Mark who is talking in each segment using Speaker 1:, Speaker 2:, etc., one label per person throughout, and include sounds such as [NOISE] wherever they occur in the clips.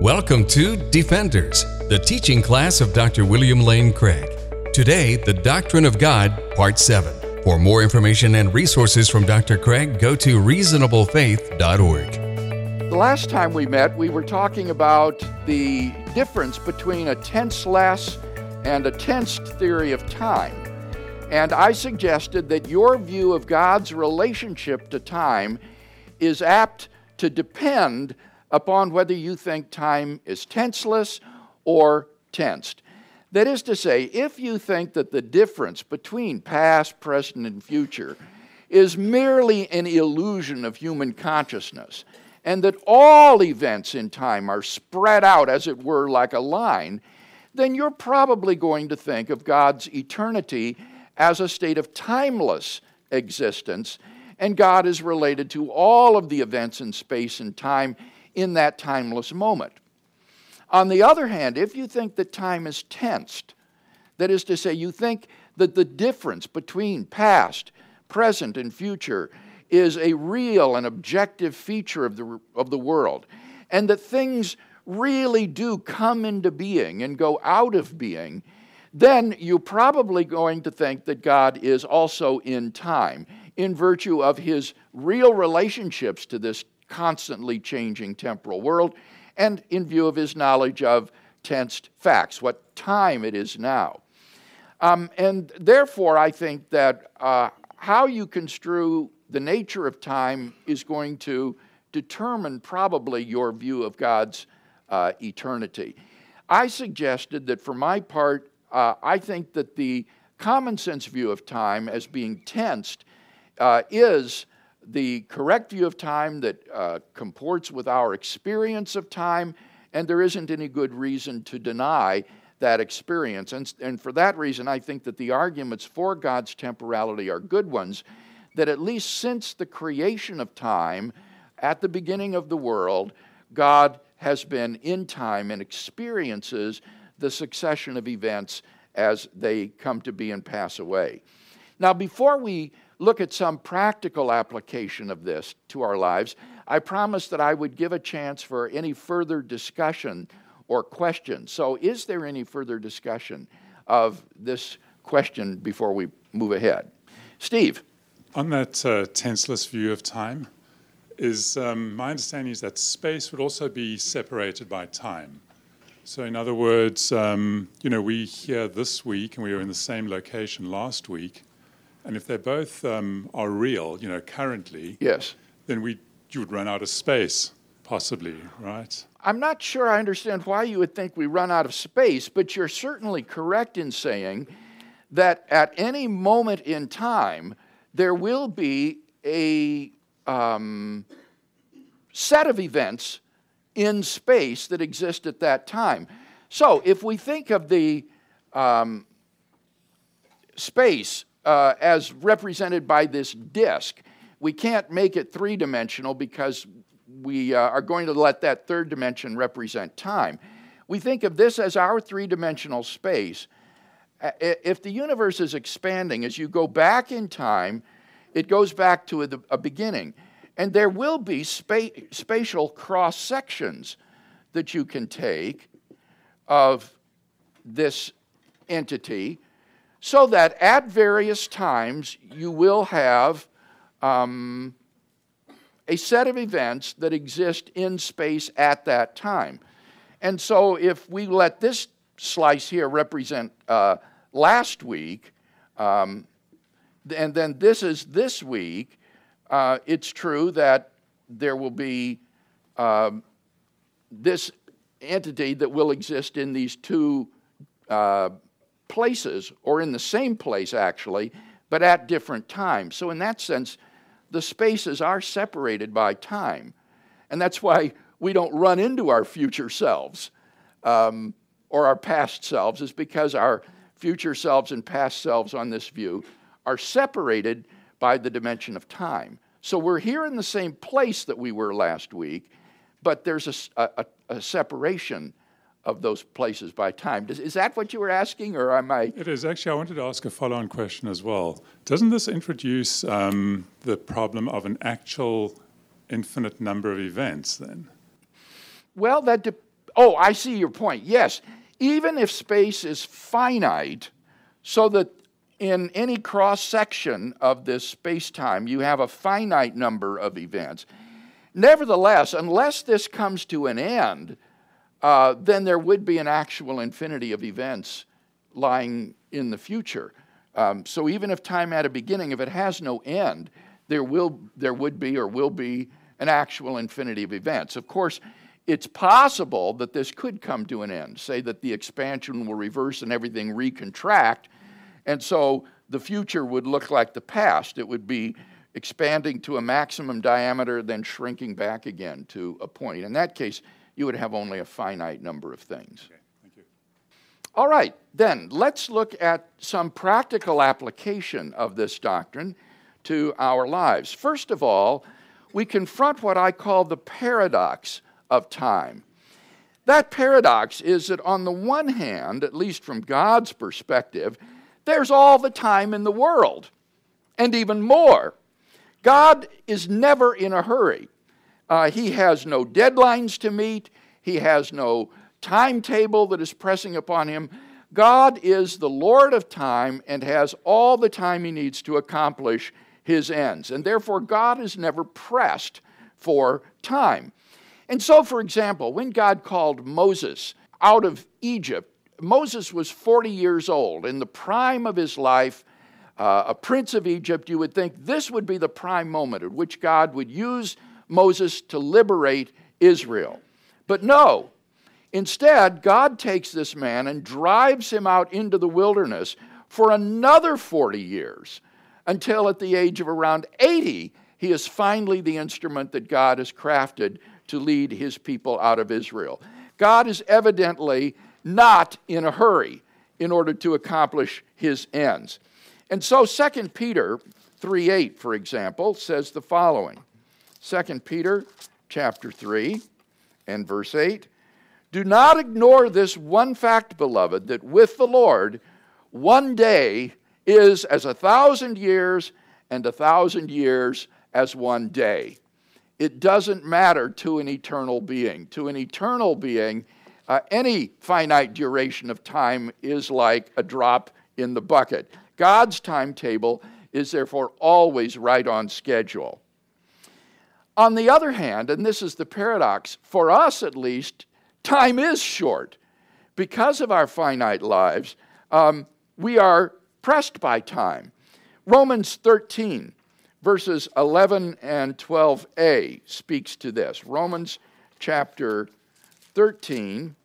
Speaker 1: Welcome to Defenders, the teaching class of Dr. William Lane Craig. Today, the Doctrine of God, Part 7. For more information and resources from Dr. Craig, go to reasonablefaith.org.
Speaker 2: The last time we met, we were talking about the difference between a tenseless and a tensed theory of time. And I suggested that your view of God's relationship to time is apt to depend upon whether you think time is tenseless or tensed. That is to say, if you think that the difference between past, present, and future is merely an illusion of human consciousness, and that all events in time are spread out, as it were, like a line, then you're probably going to think of God's eternity as a state of timeless existence, and God is related to all of the events in space and time in that timeless moment. On the other hand, if you think that time is tensed, that is to say, you think that the difference between past, present, and future is a real and objective feature of the, of the world, and that things really do come into being and go out of being, then you're probably going to think that God is also in time in virtue of his real relationships to this constantly changing temporal world, and in view of his knowledge of tensed facts, what time it is now. Um, and therefore, I think that uh, how you construe the nature of time is going to determine probably your view of God's uh, eternity. I suggested that for my part, uh, I think that the common sense view of time as being tensed uh, is the correct view of time that uh, comports with our experience of time, and there isn't any good reason to deny that experience. And, and for that reason, I think that the arguments for God's temporality are good ones, that at least since the creation of time, at the beginning of the world, God has been in time and experiences the succession of events as they come to be and pass away. Now, before we look at some practical application of this to our lives, I promised that I would give a chance for any further discussion or questions. So, is there any further discussion of this question before we move ahead? Steve.
Speaker 3: On that uh, tenseless view of time, is um, my understanding is that space would also be separated by time. So, in other words, um, you know, we here this week and we were in the same location last week, and if they both um, are real, you know, currently,
Speaker 2: yes,
Speaker 3: then we you would run out of space, possibly, right?
Speaker 2: I'm not sure I understand why you would think we run out of space, but you're certainly correct in saying that at any moment in time there will be a um, set of events in space that exist at that time. So if we think of the um, space uh, as represented by this disk. We can't make it three dimensional because we uh, are going to let that third dimension represent time. We think of this as our three dimensional space. If the universe is expanding, as you go back in time, it goes back to a, a beginning. And there will be spa- spatial cross sections that you can take of this entity so that at various times you will have um, a set of events that exist in space at that time. And so if we let this slice here represent uh, last week, um, and then this is this week, uh, it's true that there will be um, this entity that will exist in these two uh, places, or in the same place actually, but at different times. So, in that sense, the spaces are separated by time. And that's why we don't run into our future selves um, or our past selves, is because our future selves and past selves on this view are separated by the dimension of time. So we're here in the same place that we were last week, but there's a, a, a separation of those places by time. Does, is that what you were asking, or am I?
Speaker 3: It is. Actually, I wanted to ask a follow on question as well. Doesn't this introduce um, the problem of an actual infinite number of events then?
Speaker 2: Well, that de- oh, I see your point. Yes, even if space is finite, so that in any cross section of this space time you have a finite number of events, nevertheless, unless this comes to an end, uh, then there would be an actual infinity of events lying in the future. Um, so even if time had a beginning, if it has no end, there will there would be or will be an actual infinity of events. Of course, it's possible that this could come to an end. Say that the expansion will reverse and everything recontract, and so the future would look like the past. It would be expanding to a maximum diameter, then shrinking back again to a point. In that case, you would have only a finite number of things.
Speaker 3: Okay, thank you.
Speaker 2: All right, then let's look at some practical application of this doctrine to our lives. First of all, we confront what I call the paradox of time. That paradox is that, on the one hand, at least from God's perspective, there's all the time in the world, and even more. God is never in a hurry. Uh, he has no deadlines to meet, He has no timetable that is pressing upon Him. God is the Lord of time and has all the time He needs to accomplish His ends. And therefore, God is never pressed for time. And so, for example, when God called Moses out of Egypt, Moses was 40 years old, in the prime of his life, uh, a prince of Egypt. You would think this would be the prime moment at which God would use Moses to liberate Israel. But no, instead, God takes this man and drives him out into the wilderness for another 40 years until at the age of around 80, he is finally the instrument that God has crafted to lead his people out of Israel. God is evidently not in a hurry in order to accomplish his ends. And so 2 Peter 3:8 for example, says the following 2 Peter chapter 3 and verse 8. Do not ignore this one fact, beloved, that with the Lord, one day is as a thousand years, and a thousand years as one day it doesn't matter to an eternal being. To an eternal being, uh, any finite duration of time is like a drop in the bucket. God's timetable is therefore always right on schedule. On the other hand, and this is the paradox, for us at least, time is short. Because of our finite lives, um, we are pressed by time. Romans 13 verses 11 and 12a speaks to this. Romans chapter 13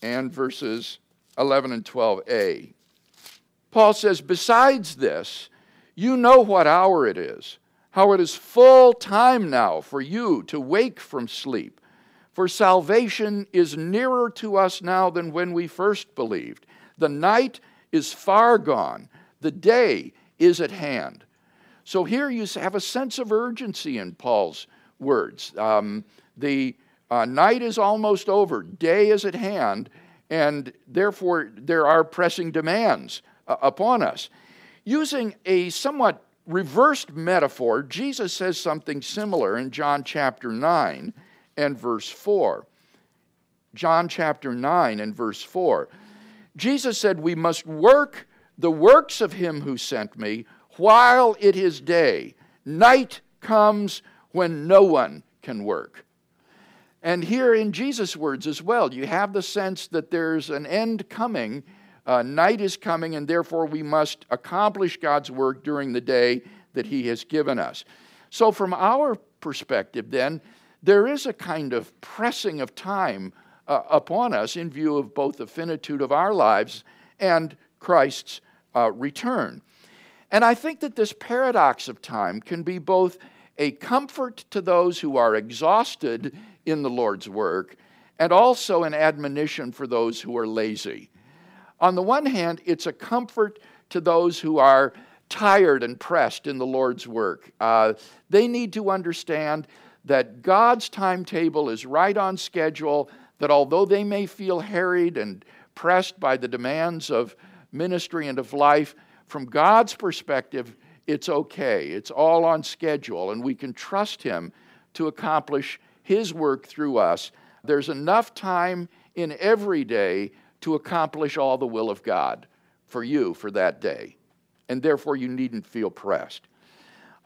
Speaker 2: and verses 11 and 12a. Paul says, Besides this, you know what hour it is, how it is full time now for you to wake from sleep. For salvation is nearer to us now than when we first believed. The night is far gone, the day is at hand. So here you have a sense of urgency in Paul's words. Um, the uh, night is almost over, day is at hand, and therefore there are pressing demands uh, upon us. Using a somewhat reversed metaphor, Jesus says something similar in John chapter 9 and verse 4. John chapter 9 and verse 4. Jesus said, We must work the works of him who sent me while it is day. Night comes when no one can work. And here in Jesus' words as well, you have the sense that there's an end coming. Uh, night is coming, and therefore we must accomplish God's work during the day that He has given us. So, from our perspective, then, there is a kind of pressing of time uh, upon us in view of both the finitude of our lives and Christ's uh, return. And I think that this paradox of time can be both a comfort to those who are exhausted in the Lord's work and also an admonition for those who are lazy. On the one hand, it's a comfort to those who are tired and pressed in the Lord's work. Uh, they need to understand that God's timetable is right on schedule, that although they may feel harried and pressed by the demands of ministry and of life, from God's perspective, it's okay. It's all on schedule, and we can trust Him to accomplish His work through us There's enough time in every day to accomplish all the will of God for you for that day. And therefore, you needn't feel pressed.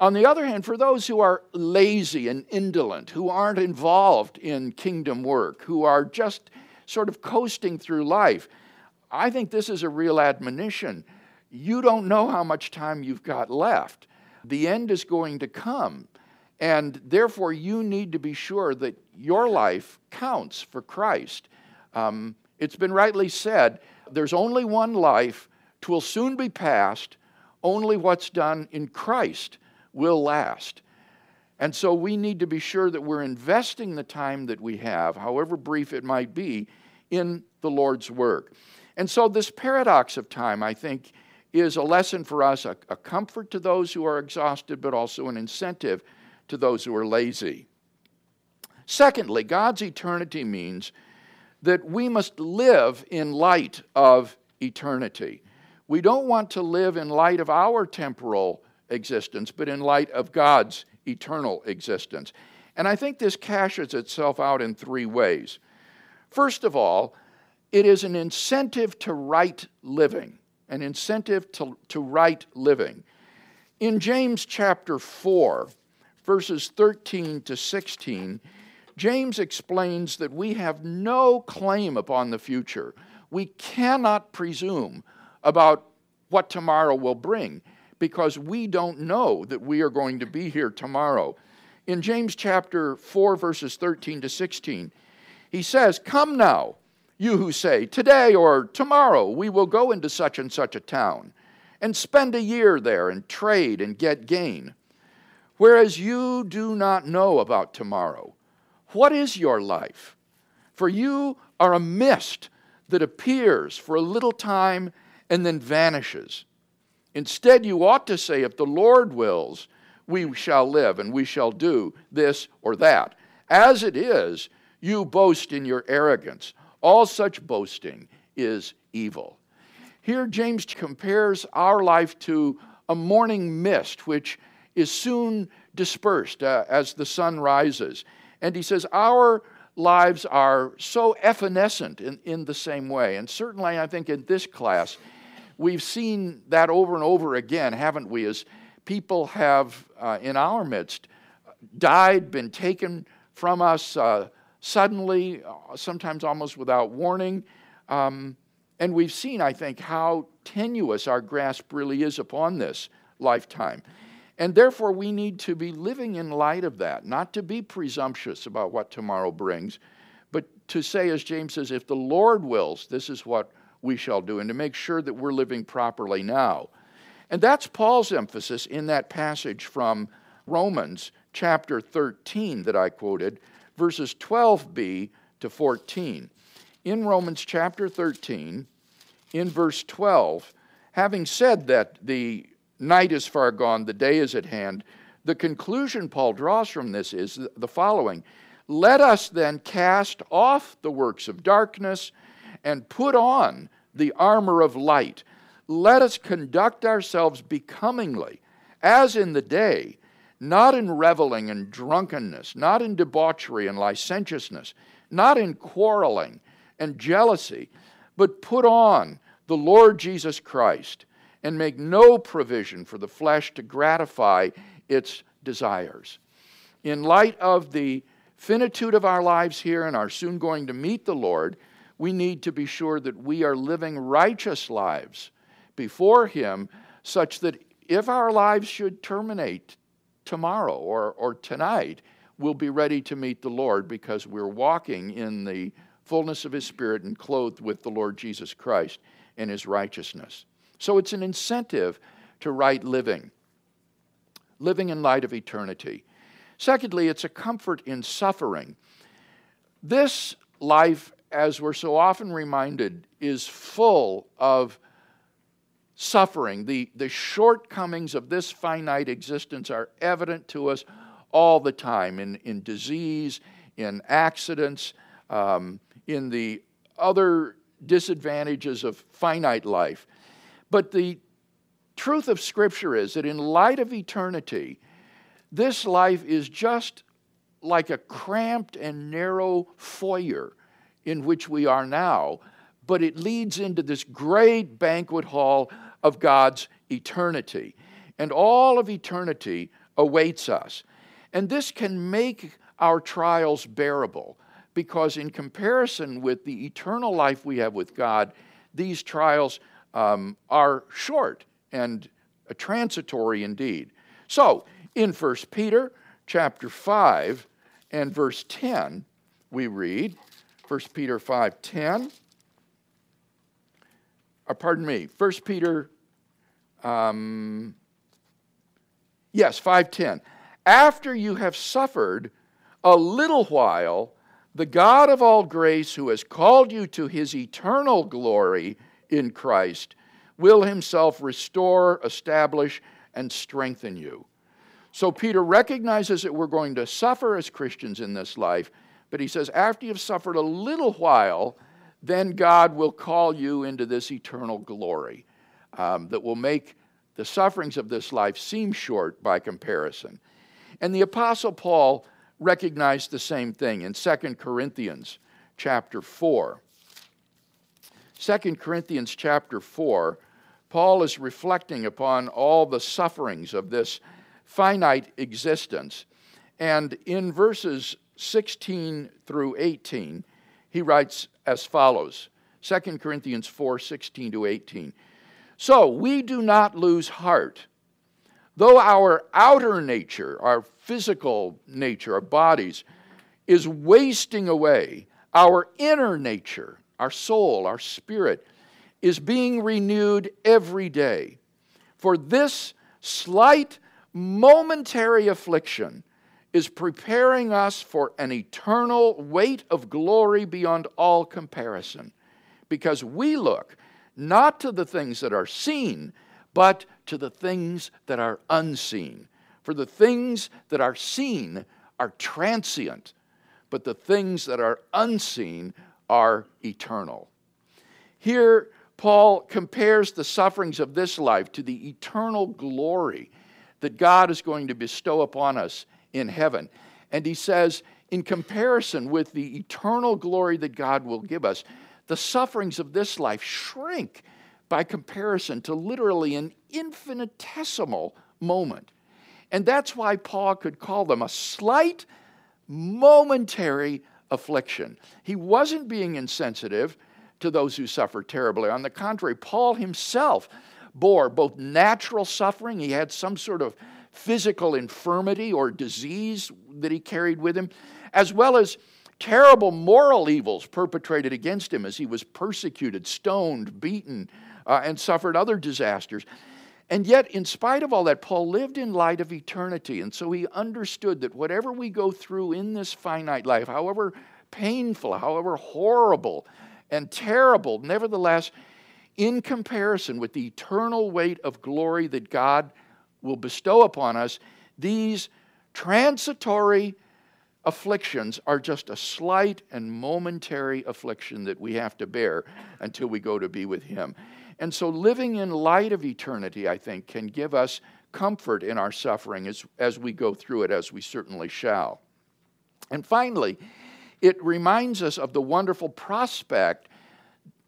Speaker 2: On the other hand, for those who are lazy and indolent, who aren't involved in kingdom work, who are just sort of coasting through life, I think this is a real admonition. You don't know how much time you've got left. The end is going to come. And therefore, you need to be sure that your life counts for Christ. Um, it's been rightly said there's only one life, twill soon be past. Only what's done in Christ will last. And so we need to be sure that we're investing the time that we have, however brief it might be, in the Lord's work. And so this paradox of time, I think, is a lesson for us, a, a comfort to those who are exhausted, but also an incentive to those who are lazy. Secondly, God's eternity means that we must live in light of eternity. We don't want to live in light of our temporal existence, but in light of God's eternal existence. And I think this cashes itself out in three ways. First of all, it is an incentive to right living, an incentive to, to right living. In James chapter 4, verses 13 to 16, James explains that we have no claim upon the future. We cannot presume about what tomorrow will bring because we don't know that we are going to be here tomorrow. In James chapter 4, verses 13 to 16, he says, Come now, you who say, Today or tomorrow we will go into such and such a town and spend a year there and trade and get gain. Whereas you do not know about tomorrow. What is your life? For you are a mist that appears for a little time and then vanishes. Instead, you ought to say, If the Lord wills, we shall live and we shall do this or that. As it is, you boast in your arrogance. All such boasting is evil. Here, James compares our life to a morning mist, which is soon dispersed uh, as the sun rises. And he says, Our lives are so evanescent in, in the same way. And certainly, I think in this class, we've seen that over and over again, haven't we? As people have uh, in our midst died, been taken from us uh, suddenly, uh, sometimes almost without warning. Um, and we've seen, I think, how tenuous our grasp really is upon this lifetime. And therefore, we need to be living in light of that, not to be presumptuous about what tomorrow brings, but to say, as James says, if the Lord wills, this is what we shall do, and to make sure that we're living properly now. And that's Paul's emphasis in that passage from Romans chapter 13 that I quoted, verses 12b to 14. In Romans chapter 13, in verse 12, having said that the night is far gone, the day is at hand, the conclusion Paul draws from this is the following Let us then cast off the works of darkness and put on the armor of light. Let us conduct ourselves becomingly, as in the day not in reveling and drunkenness, not in debauchery and licentiousness, not in quarreling and jealousy, but put on the Lord Jesus Christ and make no provision for the flesh to gratify its desires. In light of the finitude of our lives here and are soon going to meet the Lord, we need to be sure that we are living righteous lives before Him, such that if our lives should terminate tomorrow or, or tonight, we'll be ready to meet the Lord because we're walking in the fullness of His Spirit and clothed with the Lord Jesus Christ and His righteousness. So it's an incentive to right living, living in light of eternity. Secondly, it's a comfort in suffering. This life, as we're so often reminded, is full of suffering, the, the shortcomings of this finite existence are evident to us all the time in, in disease, in accidents, um, in the other disadvantages of finite life. But the truth of Scripture is that in light of eternity, this life is just like a cramped and narrow foyer in which we are now, but it leads into this great banquet hall of God's eternity. And all of eternity awaits us. And this can make our trials bearable because, in comparison with the eternal life we have with God, these trials um, are short and transitory indeed. So, in 1 Peter chapter 5 and verse 10, we read, 1 Peter 5 10, or uh, pardon me, 1 Peter, um, yes, 510. After you have suffered a little while, the God of all grace, who has called you to his eternal glory in Christ, will himself restore, establish, and strengthen you. So Peter recognizes that we're going to suffer as Christians in this life, but he says, after you've suffered a little while, then God will call you into this eternal glory um, that will make the sufferings of this life seem short by comparison. And the Apostle Paul recognized the same thing in 2 Corinthians chapter 4. 2 Corinthians chapter 4, Paul is reflecting upon all the sufferings of this finite existence. And in verses 16 through 18, he writes as follows 2 Corinthians 4 16 to 18. So we do not lose heart. Though our outer nature, our physical nature, our bodies, is wasting away, our inner nature, our soul, our spirit, is being renewed every day. For this slight, momentary affliction is preparing us for an eternal weight of glory beyond all comparison. Because we look not to the things that are seen, but to the things that are unseen. For the things that are seen are transient, but the things that are unseen are eternal. Here, Paul compares the sufferings of this life to the eternal glory that God is going to bestow upon us in heaven. And he says, in comparison with the eternal glory that God will give us, the sufferings of this life shrink by comparison to literally an infinitesimal moment. And that's why Paul could call them a slight, momentary affliction. He wasn't being insensitive to those who suffer terribly. On the contrary, Paul himself bore both natural suffering, he had some sort of physical infirmity or disease that he carried with him, as well as terrible moral evils perpetrated against him as he was persecuted, stoned, beaten, uh, and suffered other disasters. And yet, in spite of all that, Paul lived in light of eternity. And so he understood that whatever we go through in this finite life, however painful, however horrible and terrible, nevertheless, in comparison with the eternal weight of glory that God will bestow upon us, these transitory afflictions are just a slight and momentary affliction that we have to bear until we go to be with Him. And so, living in light of eternity, I think, can give us comfort in our suffering as, as we go through it, as we certainly shall. And finally, it reminds us of the wonderful prospect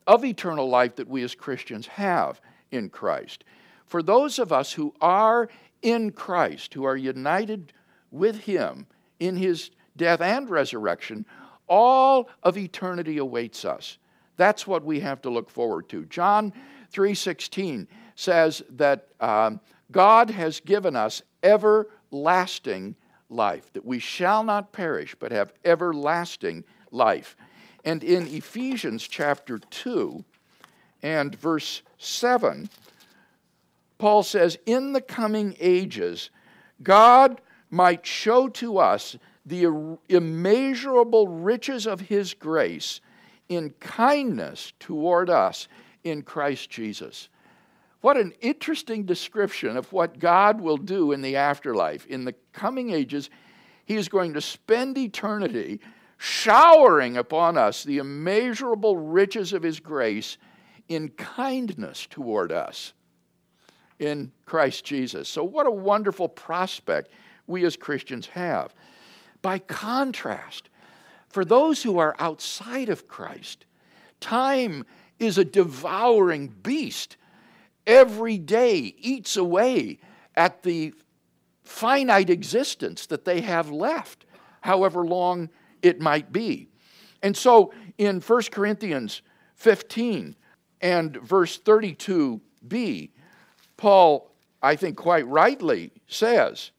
Speaker 2: of eternal life that we as Christians have in Christ. For those of us who are in Christ, who are united with Him in His death and resurrection, all of eternity awaits us. That's what we have to look forward to. John 3:16 says that um, God has given us everlasting life, that we shall not perish but have everlasting life. And in Ephesians chapter 2 and verse 7, Paul says, In the coming ages, God might show to us the immeasurable riches of his grace in kindness toward us in Christ Jesus. What an interesting description of what God will do in the afterlife. In the coming ages, He is going to spend eternity showering upon us the immeasurable riches of His grace in kindness toward us in Christ Jesus. So, what a wonderful prospect we as Christians have. By contrast, for those who are outside of Christ, time is a devouring beast. Every day eats away at the finite existence that they have left, however long it might be. And so in 1 Corinthians 15 and verse 32b, Paul, I think quite rightly, says,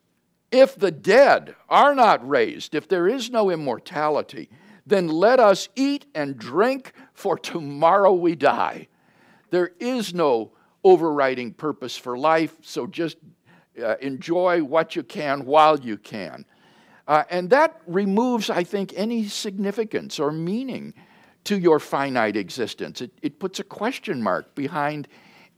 Speaker 2: If the dead are not raised, if there is no immortality, then let us eat and drink, for tomorrow we die. There is no overriding purpose for life, so just uh, enjoy what you can while you can. Uh, and that removes, I think, any significance or meaning to your finite existence. It, it puts a question mark behind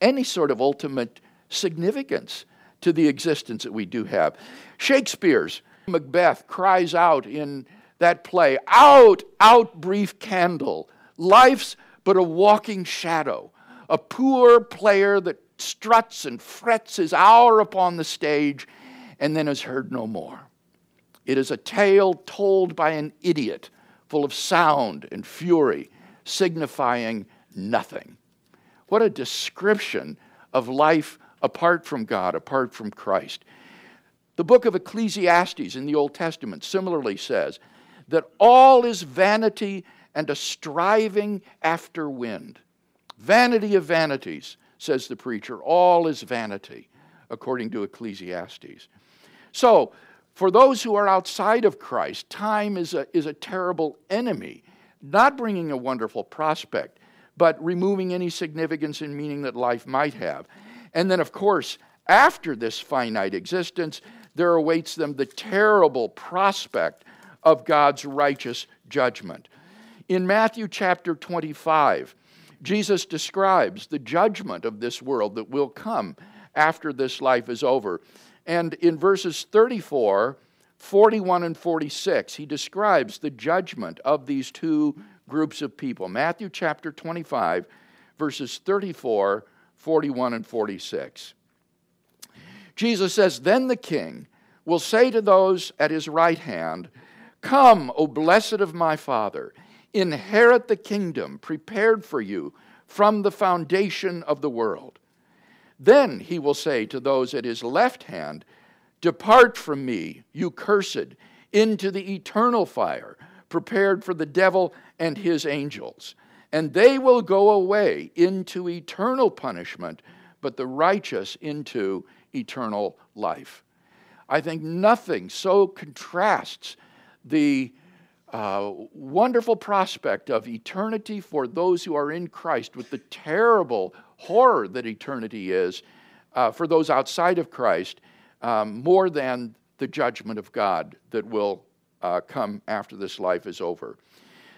Speaker 2: any sort of ultimate significance to the existence that we do have. Shakespeare's Macbeth cries out in that play Out, out, brief candle. Life's but a walking shadow, a poor player that struts and frets his hour upon the stage and then is heard no more. It is a tale told by an idiot, full of sound and fury, signifying nothing. What a description of life apart from God, apart from Christ. The book of Ecclesiastes in the Old Testament similarly says that all is vanity and a striving after wind. Vanity of vanities says the preacher. All is vanity, according to Ecclesiastes. So, for those who are outside of Christ, time is a, is a terrible enemy, not bringing a wonderful prospect, but removing any significance and meaning that life might have. And then, of course, after this finite existence, there awaits them the terrible prospect of God's righteous judgment. In Matthew chapter 25, Jesus describes the judgment of this world that will come after this life is over. And in verses 34, 41, and 46, he describes the judgment of these two groups of people. Matthew chapter 25, verses 34, 41, and 46. Jesus says, Then the king will say to those at his right hand, Come, O blessed of my Father inherit the kingdom prepared for you from the foundation of the world. Then he will say to those at his left hand, Depart from me, you cursed, into the eternal fire prepared for the devil and his angels. And they will go away into eternal punishment, but the righteous into eternal life. I think nothing so contrasts the uh, wonderful prospect of eternity for those who are in Christ with the terrible horror that eternity is uh, for those outside of Christ, um, more than the judgment of God that will uh, come after this life is over.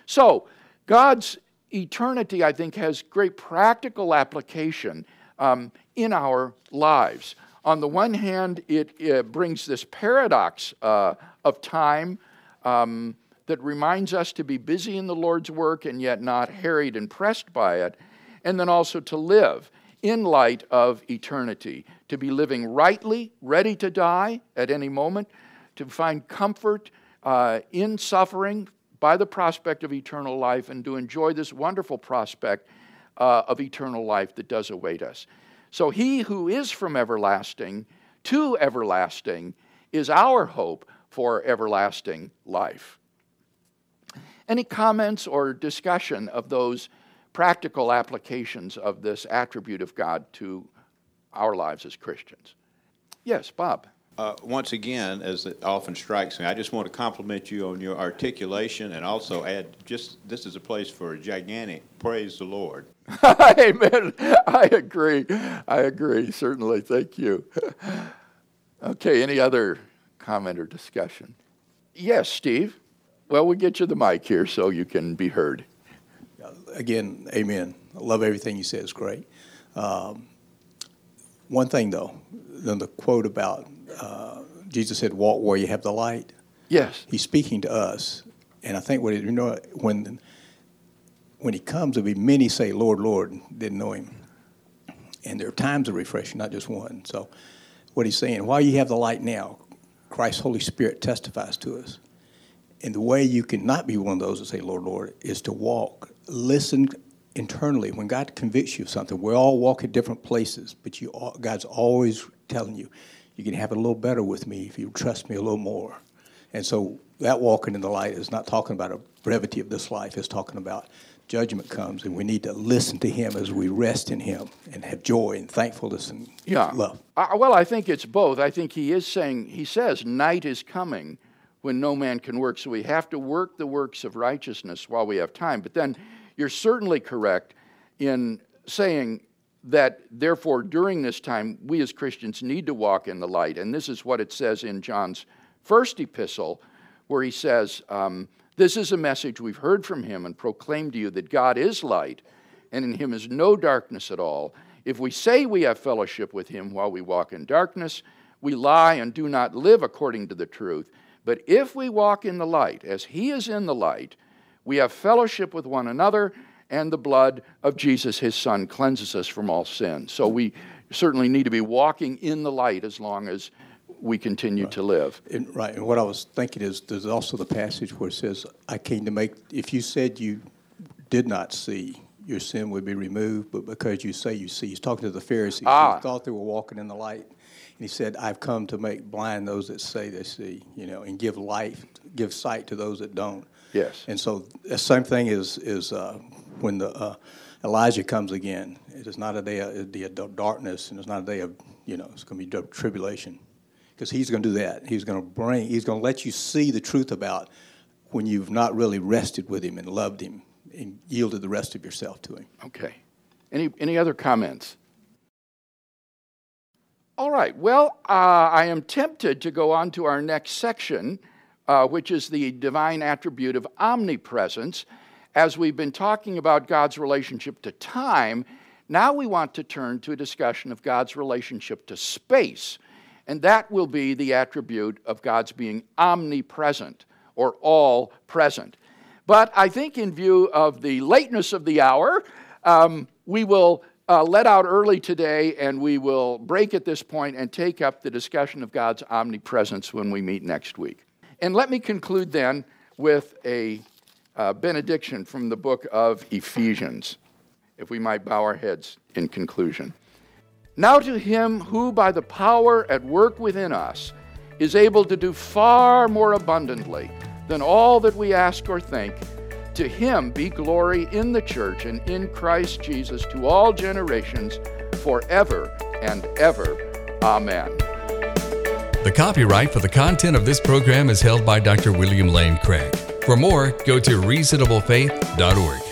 Speaker 2: So, God's eternity, I think, has great practical application um, in our lives. On the one hand, it, it brings this paradox uh, of time. Um, that reminds us to be busy in the Lord's work and yet not harried and pressed by it, and then also to live in light of eternity, to be living rightly, ready to die at any moment, to find comfort uh, in suffering by the prospect of eternal life, and to enjoy this wonderful prospect uh, of eternal life that does await us. So, He who is from everlasting to everlasting is our hope for everlasting life. Any comments or discussion of those practical applications of this attribute of God to our lives as Christians? Yes, Bob.
Speaker 4: Uh, once again, as it often strikes me, I just want to compliment you on your articulation and also add just this is a place for a gigantic praise the Lord. [LAUGHS]
Speaker 2: Amen. I agree. I agree. Certainly. Thank you. okay, any other comment or discussion? Yes, Steve. Well, we'll get you the mic here so you can be heard.
Speaker 5: Again, amen. I love everything you said. It's great. Um, one thing, though, then the quote about uh, Jesus said, "Walk where you have the light."
Speaker 2: Yes,
Speaker 5: he's speaking to us, and I think what you know when when he comes, there'll be many say, "Lord, Lord," didn't know him, and there are times of refreshing, not just one. So, what he's saying, while you have the light now, Christ's Holy Spirit testifies to us And the way you can not be one of those that say, Lord, Lord, is to walk, listen internally. When God convicts you of something, we all walk at different places, but you, God's always telling you, you can have it a little better with me if you trust me a little more. And so that walking in the light is not talking about a brevity of this life, it's talking about judgment comes, and we need to listen to Him as we rest in Him and have joy and thankfulness and
Speaker 2: yeah.
Speaker 5: love.
Speaker 2: Well, I think it's both. I think He is saying, He says, night is coming when no man can work. So we have to work the works of righteousness while we have time. But then you're certainly correct in saying that, therefore, during this time, we as Christians need to walk in the light. And this is what it says in John's first epistle, where he says, um, This is a message we've heard from him and proclaimed to you that God is light, and in him is no darkness at all. If we say we have fellowship with him while we walk in darkness, we lie and do not live according to the truth. But if we walk in the light, as he is in the light, we have fellowship with one another, and the blood of Jesus, his son, cleanses us from all sin. So we certainly need to be walking in the light as long as we continue
Speaker 5: right.
Speaker 2: to live.
Speaker 5: And, right. And what I was thinking is there's also the passage where it says, I came to make, if you said you did not see, your sin would be removed, but because you say you see. He's talking to the Pharisees ah. who thought they were walking in the light. And he said, I've come to make blind those that say they see, you know, and give life, give sight to those that don't.
Speaker 2: Yes.
Speaker 5: And so the same thing is, is uh, when the uh, Elijah comes again. It is not a day of, day of darkness, and it's not a day of, you know, it's going to be tribulation. Because he's going to do that. He's going to bring, he's going to let you see the truth about when you've not really rested with him and loved him and yielded the rest of yourself to him.
Speaker 2: Okay. Any, any other comments? All right. Well, uh, I am tempted to go on to our next section, uh, which is the divine attribute of omnipresence. As we've been talking about God's relationship to time, now we want to turn to a discussion of God's relationship to space. And that will be the attribute of God's being omnipresent or all present. But I think, in view of the lateness of the hour, um, we will uh, let out early today, and we will break at this point and take up the discussion of God's omnipresence when we meet next week. And let me conclude then with a uh, benediction from the book of Ephesians, if we might bow our heads in conclusion. Now to him who, by the power at work within us, is able to do far more abundantly than all that we ask or think to him be glory in the church and in Christ Jesus to all generations, forever and ever. Amen.
Speaker 1: The copyright for the content of this program is held by Dr. William Lane Craig. For more, go to reasonablefaith.org.